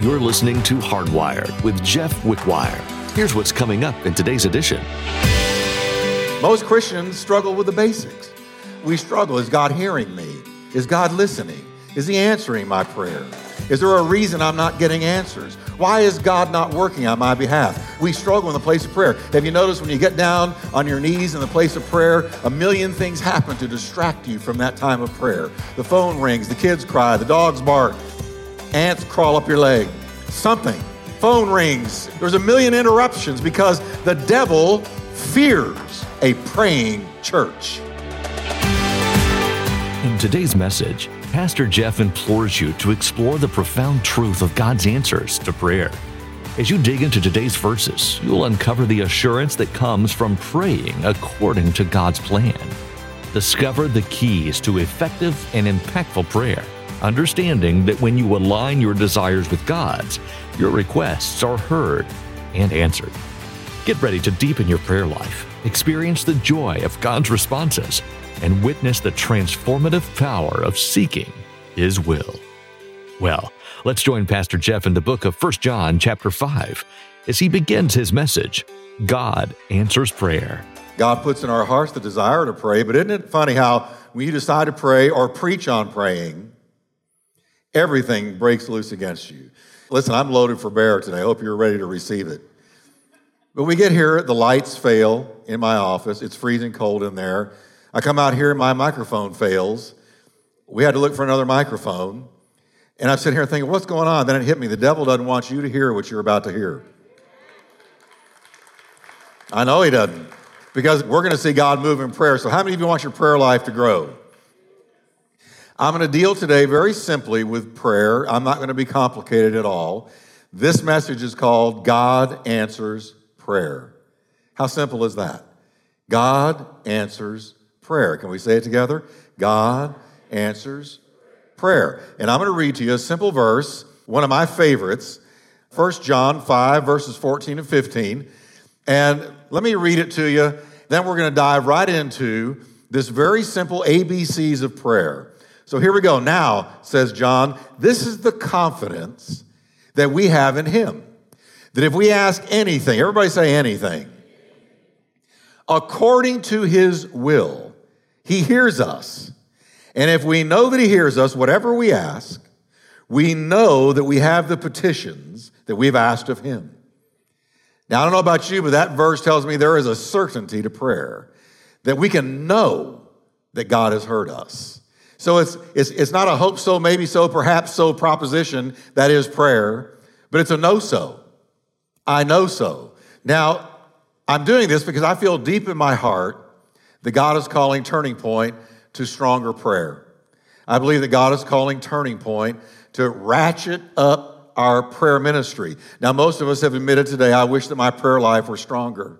You're listening to Hardwired with Jeff Wickwire. Here's what's coming up in today's edition. Most Christians struggle with the basics. We struggle is God hearing me? Is God listening? Is He answering my prayer? Is there a reason I'm not getting answers? Why is God not working on my behalf? We struggle in the place of prayer. Have you noticed when you get down on your knees in the place of prayer, a million things happen to distract you from that time of prayer? The phone rings, the kids cry, the dogs bark, ants crawl up your leg, something. Phone rings. There's a million interruptions because the devil fears a praying church. In today's message, Pastor Jeff implores you to explore the profound truth of God's answers to prayer. As you dig into today's verses, you'll uncover the assurance that comes from praying according to God's plan. Discover the keys to effective and impactful prayer, understanding that when you align your desires with God's, your requests are heard and answered. Get ready to deepen your prayer life, experience the joy of God's responses, and witness the transformative power of seeking His will. Well, let's join Pastor Jeff in the book of 1 John, chapter 5, as he begins his message God answers prayer. God puts in our hearts the desire to pray, but isn't it funny how when you decide to pray or preach on praying, everything breaks loose against you? Listen, I'm loaded for bear today. I hope you're ready to receive it. But we get here, the lights fail in my office. It's freezing cold in there. I come out here, my microphone fails. We had to look for another microphone. And I'm sitting here thinking, what's going on? Then it hit me. The devil doesn't want you to hear what you're about to hear. I know he doesn't, because we're going to see God move in prayer. So, how many of you want your prayer life to grow? I'm going to deal today very simply with prayer. I'm not going to be complicated at all. This message is called God Answers Prayer. How simple is that? God answers prayer. Can we say it together? God answers prayer. And I'm going to read to you a simple verse, one of my favorites, 1 John 5, verses 14 and 15. And let me read it to you. Then we're going to dive right into this very simple ABCs of prayer. So here we go. Now, says John, this is the confidence that we have in him. That if we ask anything, everybody say anything, according to his will, he hears us. And if we know that He hears us, whatever we ask, we know that we have the petitions that we've asked of Him. Now, I don't know about you, but that verse tells me there is a certainty to prayer that we can know that God has heard us. So it's, it's, it's not a hope so, maybe so, perhaps so proposition that is prayer, but it's a no so. I know so. Now, I'm doing this because I feel deep in my heart that God is calling Turning Point to stronger prayer. I believe that God is calling Turning Point to ratchet up our prayer ministry. Now, most of us have admitted today, I wish that my prayer life were stronger.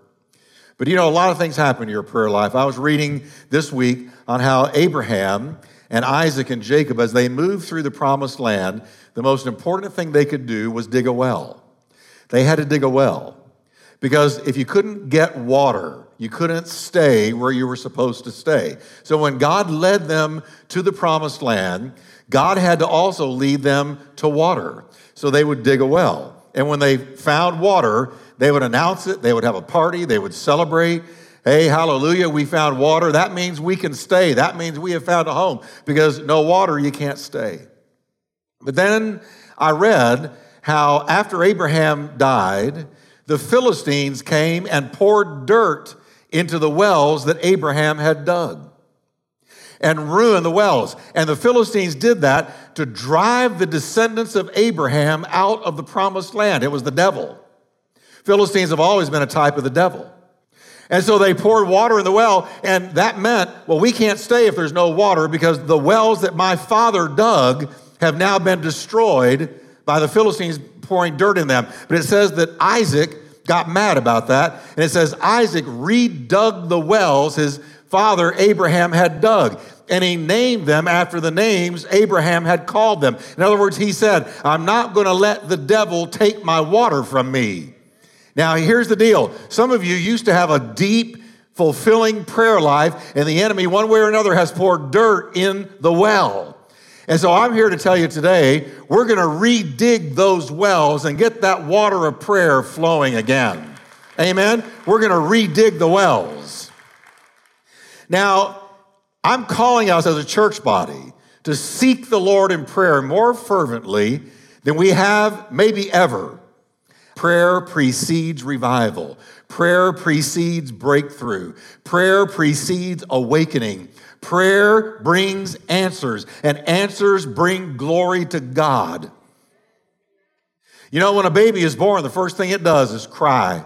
But you know, a lot of things happen in your prayer life. I was reading this week on how Abraham and Isaac and Jacob, as they moved through the promised land, the most important thing they could do was dig a well. They had to dig a well because if you couldn't get water, you couldn't stay where you were supposed to stay. So when God led them to the promised land, God had to also lead them to water. So they would dig a well. And when they found water, they would announce it, they would have a party, they would celebrate. Hey, hallelujah, we found water. That means we can stay. That means we have found a home because no water, you can't stay. But then I read how after Abraham died, the Philistines came and poured dirt into the wells that Abraham had dug and ruined the wells. And the Philistines did that to drive the descendants of Abraham out of the promised land. It was the devil. Philistines have always been a type of the devil. And so they poured water in the well, and that meant, well, we can't stay if there's no water because the wells that my father dug have now been destroyed by the Philistines pouring dirt in them. But it says that Isaac got mad about that. And it says Isaac redug the wells his father Abraham had dug. And he named them after the names Abraham had called them. In other words, he said, I'm not going to let the devil take my water from me. Now, here's the deal. Some of you used to have a deep, fulfilling prayer life, and the enemy, one way or another, has poured dirt in the well. And so I'm here to tell you today, we're going to redig those wells and get that water of prayer flowing again. Amen? We're going to redig the wells. Now, I'm calling us as a church body to seek the Lord in prayer more fervently than we have maybe ever. Prayer precedes revival. Prayer precedes breakthrough. Prayer precedes awakening. Prayer brings answers, and answers bring glory to God. You know, when a baby is born, the first thing it does is cry.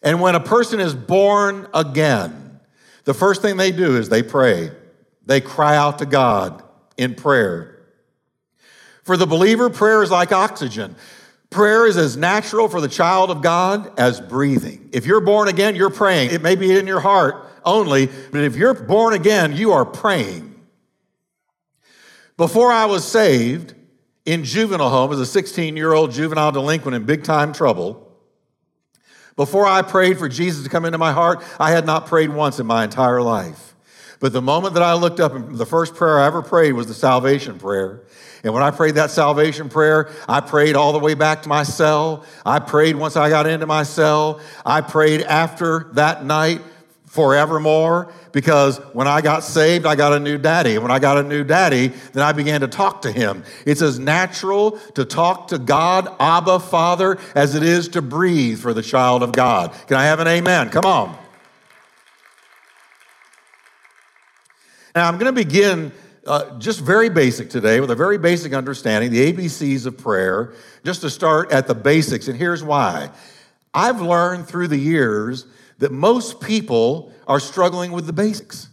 And when a person is born again, the first thing they do is they pray. They cry out to God in prayer. For the believer, prayer is like oxygen. Prayer is as natural for the child of God as breathing. If you're born again, you're praying. It may be in your heart only, but if you're born again, you are praying. Before I was saved in juvenile home as a 16 year old juvenile delinquent in big time trouble, before I prayed for Jesus to come into my heart, I had not prayed once in my entire life. But the moment that I looked up, the first prayer I ever prayed was the salvation prayer. And when I prayed that salvation prayer, I prayed all the way back to my cell. I prayed once I got into my cell. I prayed after that night forevermore because when I got saved, I got a new daddy. And when I got a new daddy, then I began to talk to him. It's as natural to talk to God, Abba, Father, as it is to breathe for the child of God. Can I have an amen? Come on. Now, I'm going to begin uh, just very basic today with a very basic understanding, the ABCs of prayer, just to start at the basics. And here's why. I've learned through the years that most people are struggling with the basics.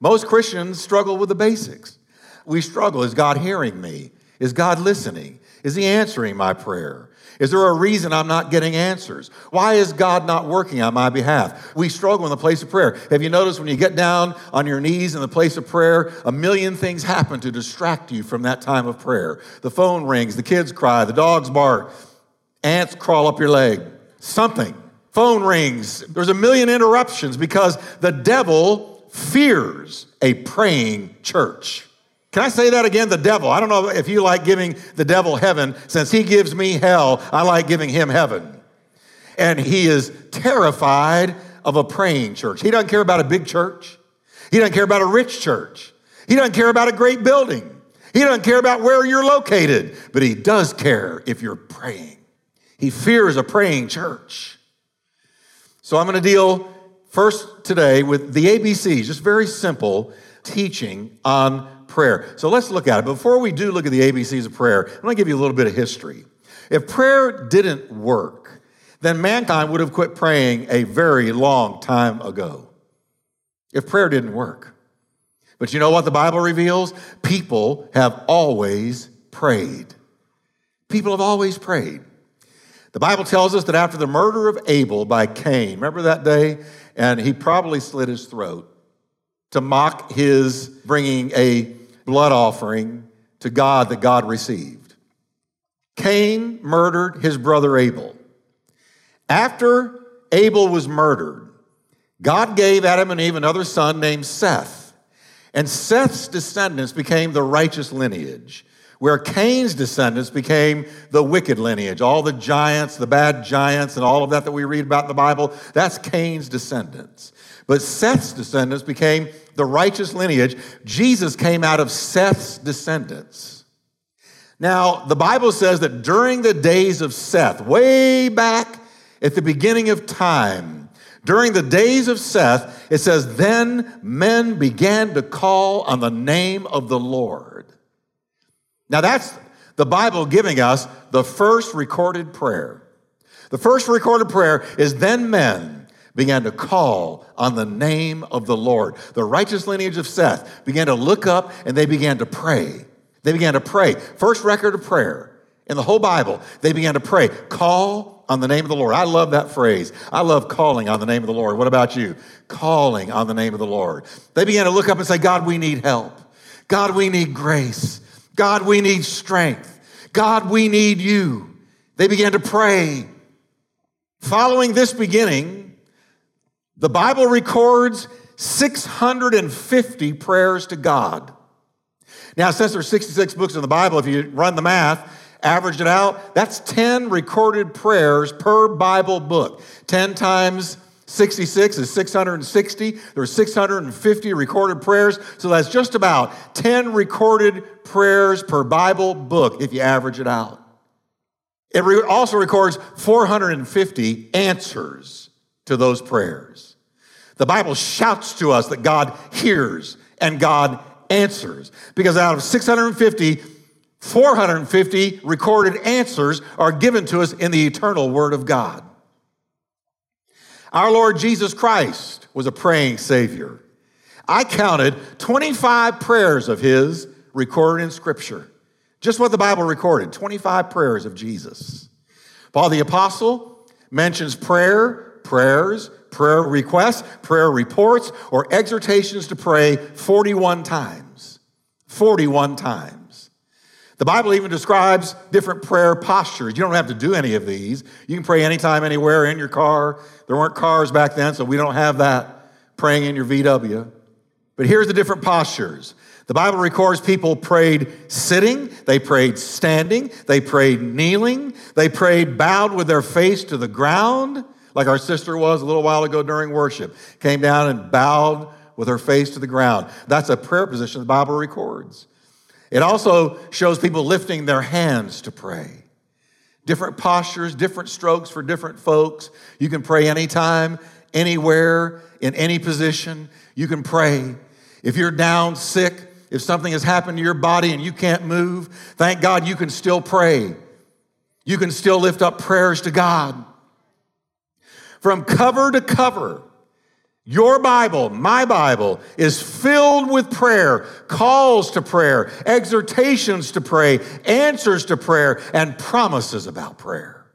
Most Christians struggle with the basics. We struggle. Is God hearing me? Is God listening? Is He answering my prayer? Is there a reason I'm not getting answers? Why is God not working on my behalf? We struggle in the place of prayer. Have you noticed when you get down on your knees in the place of prayer, a million things happen to distract you from that time of prayer? The phone rings, the kids cry, the dogs bark, ants crawl up your leg, something. Phone rings. There's a million interruptions because the devil fears a praying church. Can I say that again? The devil. I don't know if you like giving the devil heaven. Since he gives me hell, I like giving him heaven. And he is terrified of a praying church. He doesn't care about a big church. He doesn't care about a rich church. He doesn't care about a great building. He doesn't care about where you're located, but he does care if you're praying. He fears a praying church. So I'm going to deal first today with the ABCs, just very simple teaching on prayer. So let's look at it. Before we do look at the ABCs of prayer, I'm going to give you a little bit of history. If prayer didn't work, then mankind would have quit praying a very long time ago. If prayer didn't work. But you know what the Bible reveals? People have always prayed. People have always prayed. The Bible tells us that after the murder of Abel by Cain, remember that day? And he probably slit his throat to mock his bringing a blood offering to God that God received. Cain murdered his brother Abel. After Abel was murdered, God gave Adam and Eve another son named Seth. And Seth's descendants became the righteous lineage, where Cain's descendants became the wicked lineage. All the giants, the bad giants, and all of that that we read about in the Bible, that's Cain's descendants. But Seth's descendants became the righteous lineage. Jesus came out of Seth's descendants. Now, the Bible says that during the days of Seth, way back at the beginning of time, during the days of Seth, it says, then men began to call on the name of the Lord. Now, that's the Bible giving us the first recorded prayer. The first recorded prayer is then men began to call on the name of the Lord. The righteous lineage of Seth began to look up and they began to pray. They began to pray. First record of prayer in the whole Bible, they began to pray. Call on the name of the Lord. I love that phrase. I love calling on the name of the Lord. What about you? Calling on the name of the Lord. They began to look up and say, God, we need help. God, we need grace. God, we need strength. God, we need you. They began to pray. Following this beginning, the Bible records 650 prayers to God. Now, since there's 66 books in the Bible, if you run the math, average it out, that's 10 recorded prayers per Bible book. 10 times 66 is 660. There's 650 recorded prayers. So that's just about 10 recorded prayers per Bible book if you average it out. It also records 450 answers to those prayers. The Bible shouts to us that God hears and God answers because out of 650, 450 recorded answers are given to us in the eternal Word of God. Our Lord Jesus Christ was a praying Savior. I counted 25 prayers of His recorded in Scripture. Just what the Bible recorded 25 prayers of Jesus. Paul the Apostle mentions prayer, prayers, prayer requests, prayer reports, or exhortations to pray 41 times. 41 times. The Bible even describes different prayer postures. You don't have to do any of these. You can pray anytime, anywhere, in your car. There weren't cars back then, so we don't have that praying in your VW. But here's the different postures. The Bible records people prayed sitting, they prayed standing, they prayed kneeling, they prayed bowed with their face to the ground, like our sister was a little while ago during worship. Came down and bowed with her face to the ground. That's a prayer position the Bible records. It also shows people lifting their hands to pray. Different postures, different strokes for different folks. You can pray anytime, anywhere, in any position. You can pray. If you're down sick, if something has happened to your body and you can't move, thank God you can still pray. You can still lift up prayers to God. From cover to cover, your Bible, my Bible, is filled with prayer, calls to prayer, exhortations to pray, answers to prayer, and promises about prayer.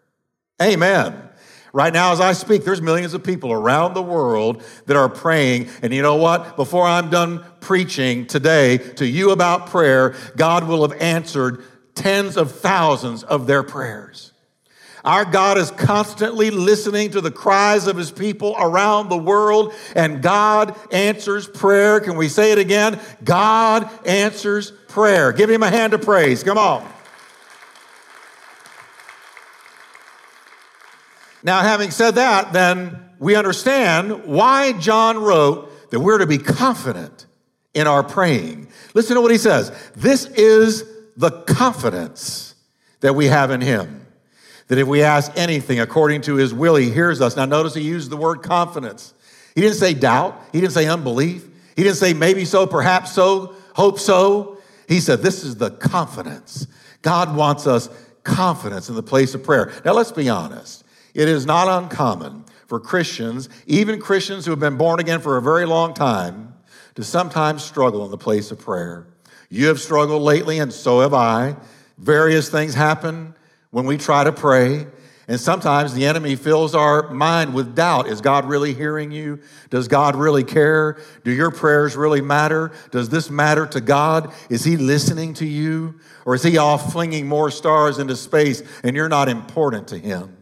Amen. Right now, as I speak, there's millions of people around the world that are praying. And you know what? Before I'm done preaching today to you about prayer, God will have answered tens of thousands of their prayers. Our God is constantly listening to the cries of his people around the world, and God answers prayer. Can we say it again? God answers prayer. Give him a hand of praise. Come on. Now, having said that, then we understand why John wrote that we're to be confident in our praying. Listen to what he says. This is the confidence that we have in him that if we ask anything according to his will, he hears us. Now, notice he used the word confidence. He didn't say doubt, he didn't say unbelief, he didn't say maybe so, perhaps so, hope so. He said, This is the confidence. God wants us confidence in the place of prayer. Now, let's be honest. It is not uncommon for Christians, even Christians who have been born again for a very long time, to sometimes struggle in the place of prayer. You have struggled lately, and so have I. Various things happen when we try to pray. And sometimes the enemy fills our mind with doubt. Is God really hearing you? Does God really care? Do your prayers really matter? Does this matter to God? Is He listening to you? Or is He off flinging more stars into space and you're not important to Him?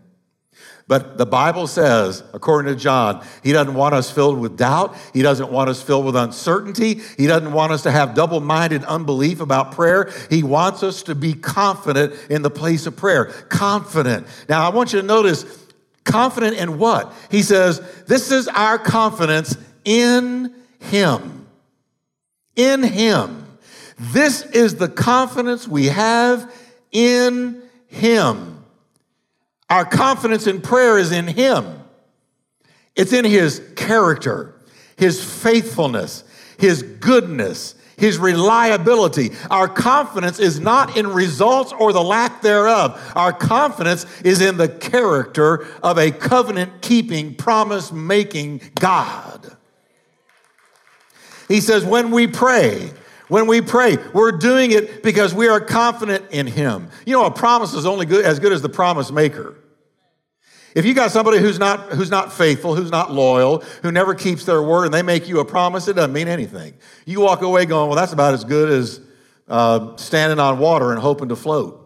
But the Bible says, according to John, he doesn't want us filled with doubt. He doesn't want us filled with uncertainty. He doesn't want us to have double minded unbelief about prayer. He wants us to be confident in the place of prayer. Confident. Now, I want you to notice confident in what? He says, This is our confidence in Him. In Him. This is the confidence we have in Him. Our confidence in prayer is in Him. It's in His character, His faithfulness, His goodness, His reliability. Our confidence is not in results or the lack thereof. Our confidence is in the character of a covenant keeping, promise making God. He says, when we pray, when we pray, we're doing it because we are confident in Him. You know, a promise is only good, as good as the promise maker. If you got somebody who's not, who's not faithful, who's not loyal, who never keeps their word, and they make you a promise, it doesn't mean anything. You walk away going, well, that's about as good as uh, standing on water and hoping to float.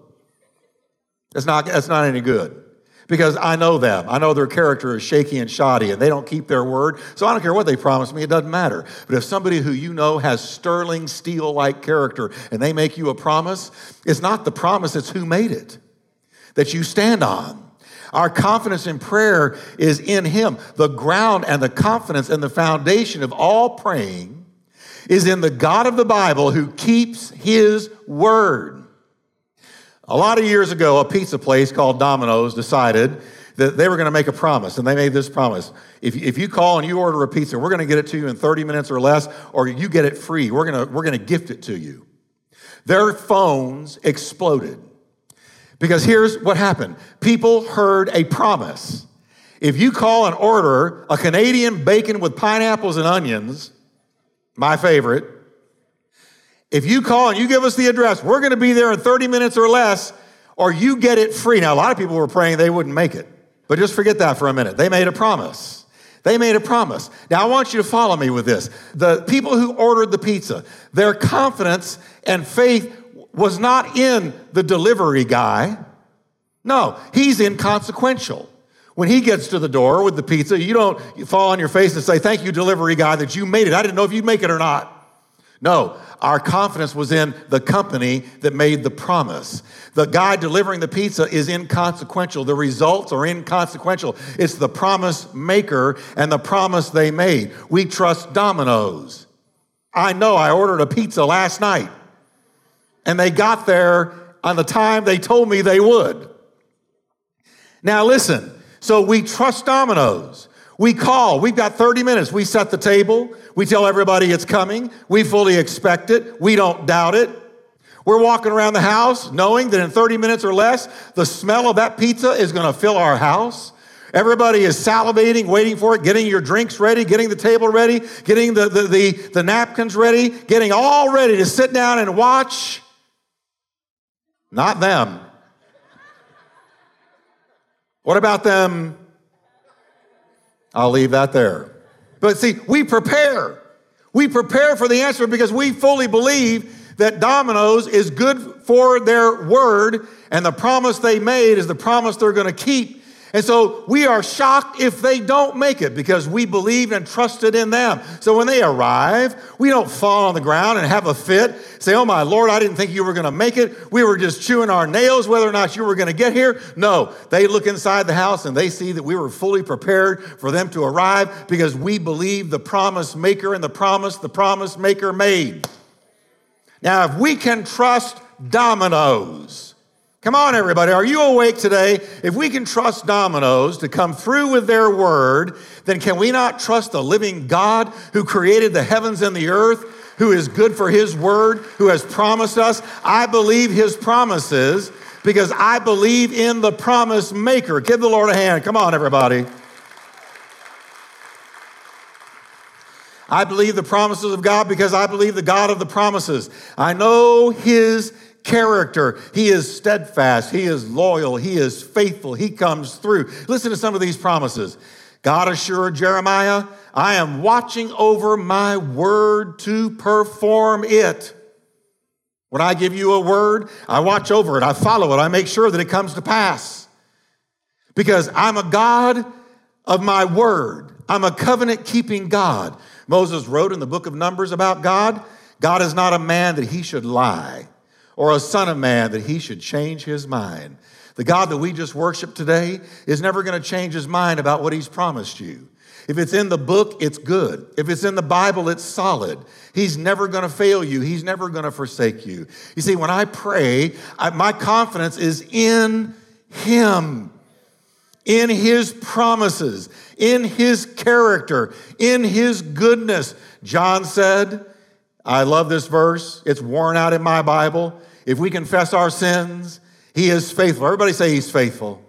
That's not, that's not any good. Because I know them. I know their character is shaky and shoddy and they don't keep their word. So I don't care what they promise me, it doesn't matter. But if somebody who you know has sterling steel like character and they make you a promise, it's not the promise, it's who made it that you stand on. Our confidence in prayer is in Him. The ground and the confidence and the foundation of all praying is in the God of the Bible who keeps His word. A lot of years ago, a pizza place called Domino's decided that they were going to make a promise, and they made this promise. If, if you call and you order a pizza, we're going to get it to you in 30 minutes or less, or you get it free. We're going to, we're going to gift it to you. Their phones exploded. Because here's what happened people heard a promise. If you call and order a Canadian bacon with pineapples and onions, my favorite, if you call and you give us the address, we're going to be there in 30 minutes or less, or you get it free. Now, a lot of people were praying they wouldn't make it, but just forget that for a minute. They made a promise. They made a promise. Now, I want you to follow me with this. The people who ordered the pizza, their confidence and faith was not in the delivery guy. No, he's inconsequential. When he gets to the door with the pizza, you don't fall on your face and say, Thank you, delivery guy, that you made it. I didn't know if you'd make it or not. No, our confidence was in the company that made the promise. The guy delivering the pizza is inconsequential. The results are inconsequential. It's the promise maker and the promise they made. We trust Domino's. I know I ordered a pizza last night and they got there on the time they told me they would. Now, listen. So we trust Domino's. We call, we've got 30 minutes. We set the table. We tell everybody it's coming. We fully expect it. We don't doubt it. We're walking around the house knowing that in 30 minutes or less, the smell of that pizza is going to fill our house. Everybody is salivating, waiting for it, getting your drinks ready, getting the table ready, getting the, the, the, the napkins ready, getting all ready to sit down and watch not them. What about them? I'll leave that there. But see, we prepare. We prepare for the answer because we fully believe that Domino's is good for their word, and the promise they made is the promise they're going to keep. And so we are shocked if they don't make it because we believed and trusted in them. So when they arrive, we don't fall on the ground and have a fit, say, Oh my Lord, I didn't think you were going to make it. We were just chewing our nails whether or not you were going to get here. No, they look inside the house and they see that we were fully prepared for them to arrive because we believe the promise maker and the promise the promise maker made. Now, if we can trust Domino's, Come on, everybody. Are you awake today? If we can trust Domino's to come through with their word, then can we not trust the living God who created the heavens and the earth, who is good for his word, who has promised us? I believe his promises because I believe in the promise maker. Give the Lord a hand. Come on, everybody. I believe the promises of God because I believe the God of the promises. I know his character. He is steadfast. He is loyal. He is faithful. He comes through. Listen to some of these promises. God assured Jeremiah, I am watching over my word to perform it. When I give you a word, I watch over it, I follow it, I make sure that it comes to pass. Because I'm a God of my word, I'm a covenant keeping God. Moses wrote in the book of Numbers about God God is not a man that he should lie or a son of man that he should change his mind. The God that we just worship today is never going to change his mind about what he's promised you. If it's in the book, it's good. If it's in the Bible, it's solid. He's never going to fail you. He's never going to forsake you. You see, when I pray, I, my confidence is in him, in his promises, in his character, in his goodness. John said, I love this verse. It's worn out in my Bible. If we confess our sins, he is faithful. Everybody say he's faithful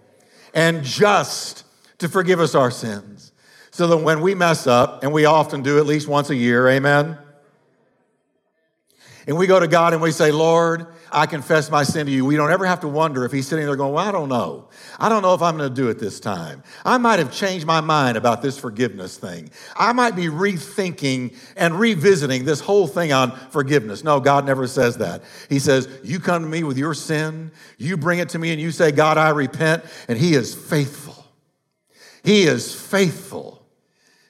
and just to forgive us our sins. So that when we mess up, and we often do at least once a year, amen? And we go to God and we say, Lord, I confess my sin to you, we don't ever have to wonder if he's sitting there going, Well, I don't know. I don't know if I'm going to do it this time. I might have changed my mind about this forgiveness thing. I might be rethinking and revisiting this whole thing on forgiveness. No, God never says that. He says, You come to me with your sin, you bring it to me, and you say, God, I repent, and he is faithful. He is faithful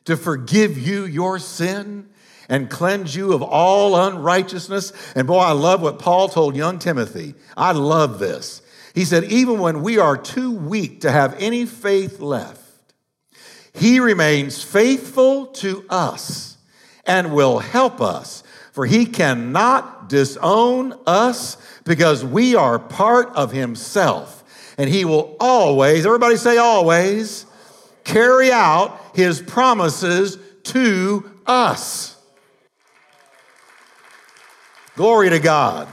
to forgive you your sin and cleanse you of all unrighteousness. And boy, I love what Paul told young Timothy. I love this. He said, even when we are too weak to have any faith left, he remains faithful to us and will help us, for he cannot disown us because we are part of himself. And he will always, everybody say always, carry out his promises to us. Glory to God.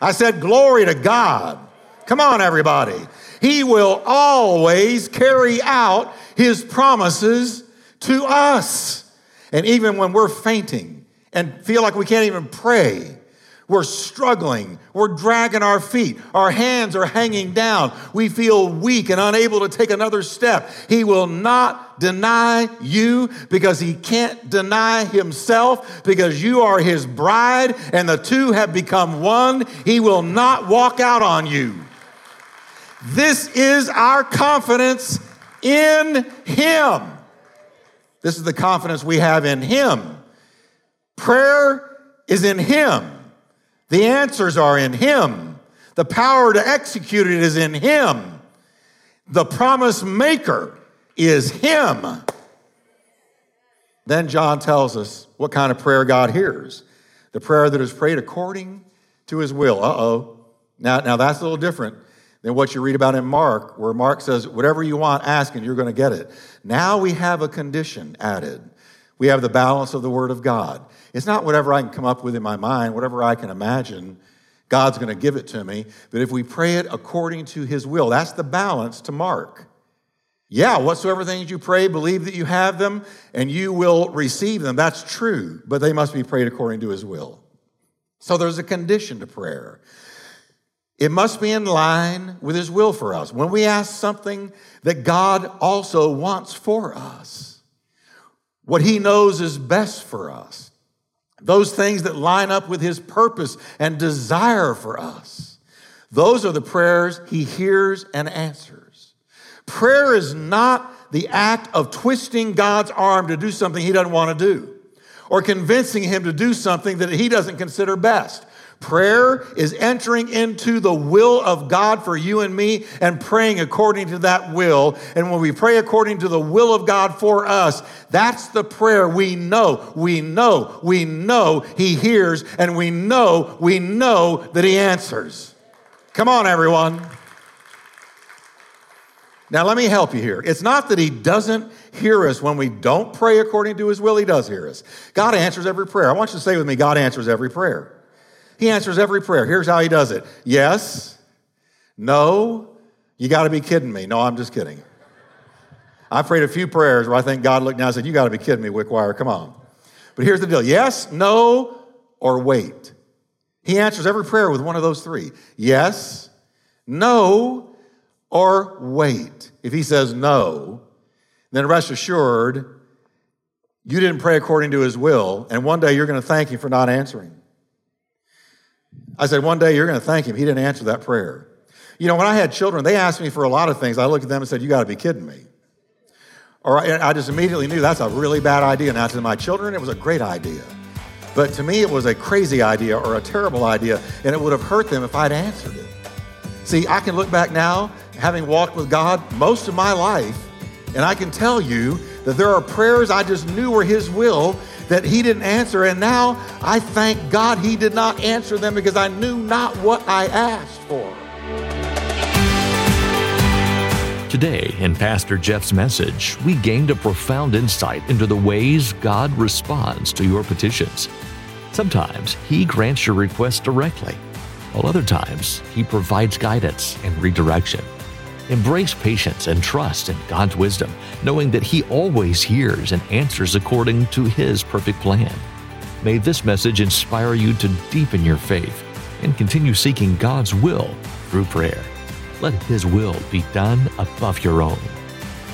I said, Glory to God. Come on, everybody. He will always carry out his promises to us. And even when we're fainting and feel like we can't even pray, we're struggling. We're dragging our feet. Our hands are hanging down. We feel weak and unable to take another step. He will not deny you because he can't deny himself because you are his bride and the two have become one. He will not walk out on you. This is our confidence in him. This is the confidence we have in him. Prayer is in him. The answers are in Him. The power to execute it is in Him. The promise maker is Him. Then John tells us what kind of prayer God hears the prayer that is prayed according to His will. Uh oh. Now, now that's a little different than what you read about in Mark, where Mark says, Whatever you want, ask and you're going to get it. Now we have a condition added. We have the balance of the Word of God. It's not whatever I can come up with in my mind, whatever I can imagine. God's going to give it to me. But if we pray it according to His will, that's the balance to mark. Yeah, whatsoever things you pray, believe that you have them and you will receive them. That's true, but they must be prayed according to His will. So there's a condition to prayer. It must be in line with His will for us. When we ask something that God also wants for us, what He knows is best for us, those things that line up with his purpose and desire for us. Those are the prayers he hears and answers. Prayer is not the act of twisting God's arm to do something he doesn't want to do or convincing him to do something that he doesn't consider best. Prayer is entering into the will of God for you and me and praying according to that will. And when we pray according to the will of God for us, that's the prayer we know, we know, we know He hears, and we know, we know that He answers. Come on, everyone. Now, let me help you here. It's not that He doesn't hear us when we don't pray according to His will, He does hear us. God answers every prayer. I want you to say with me, God answers every prayer. He answers every prayer. Here's how he does it yes, no, you got to be kidding me. No, I'm just kidding. I prayed a few prayers where I think God looked down and said, You got to be kidding me, Wickwire, come on. But here's the deal yes, no, or wait. He answers every prayer with one of those three yes, no, or wait. If he says no, then rest assured, you didn't pray according to his will, and one day you're going to thank him for not answering. I said, one day you're going to thank him. He didn't answer that prayer. You know, when I had children, they asked me for a lot of things. I looked at them and said, You got to be kidding me. Or I just immediately knew that's a really bad idea. Now, to my children, it was a great idea. But to me, it was a crazy idea or a terrible idea, and it would have hurt them if I'd answered it. See, I can look back now, having walked with God most of my life, and I can tell you that there are prayers I just knew were His will that he didn't answer. And now I thank God he did not answer them because I knew not what I asked for. Today, in Pastor Jeff's message, we gained a profound insight into the ways God responds to your petitions. Sometimes He grants your request directly, while other times He provides guidance and redirection. Embrace patience and trust in God's wisdom, knowing that He always hears and answers according to His perfect plan. May this message inspire you to deepen your faith and continue seeking God's will through prayer. Let His will be done above your own.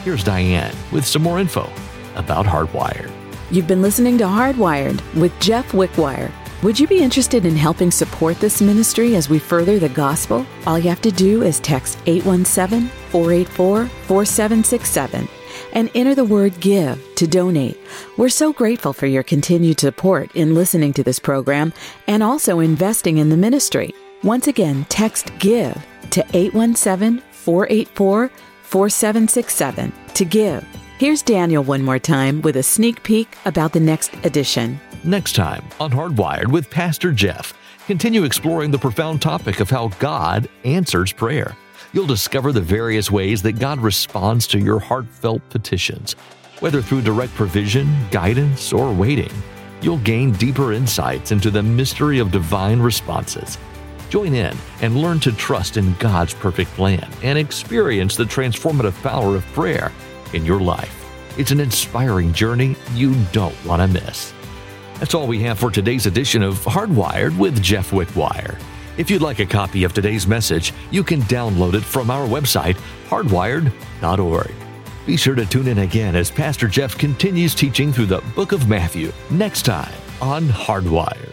Here's Diane with some more info about Hardwired. You've been listening to Hardwired with Jeff Wickwire. Would you be interested in helping support this ministry as we further the gospel? All you have to do is text 817 484 4767 and enter the word give to donate. We're so grateful for your continued support in listening to this program and also investing in the ministry. Once again, text give to 817 484 4767 to give. Here's Daniel one more time with a sneak peek about the next edition. Next time on Hardwired with Pastor Jeff, continue exploring the profound topic of how God answers prayer. You'll discover the various ways that God responds to your heartfelt petitions, whether through direct provision, guidance, or waiting. You'll gain deeper insights into the mystery of divine responses. Join in and learn to trust in God's perfect plan and experience the transformative power of prayer in your life. It's an inspiring journey you don't want to miss. That's all we have for today's edition of Hardwired with Jeff Wickwire. If you'd like a copy of today's message, you can download it from our website, hardwired.org. Be sure to tune in again as Pastor Jeff continues teaching through the book of Matthew next time on Hardwired.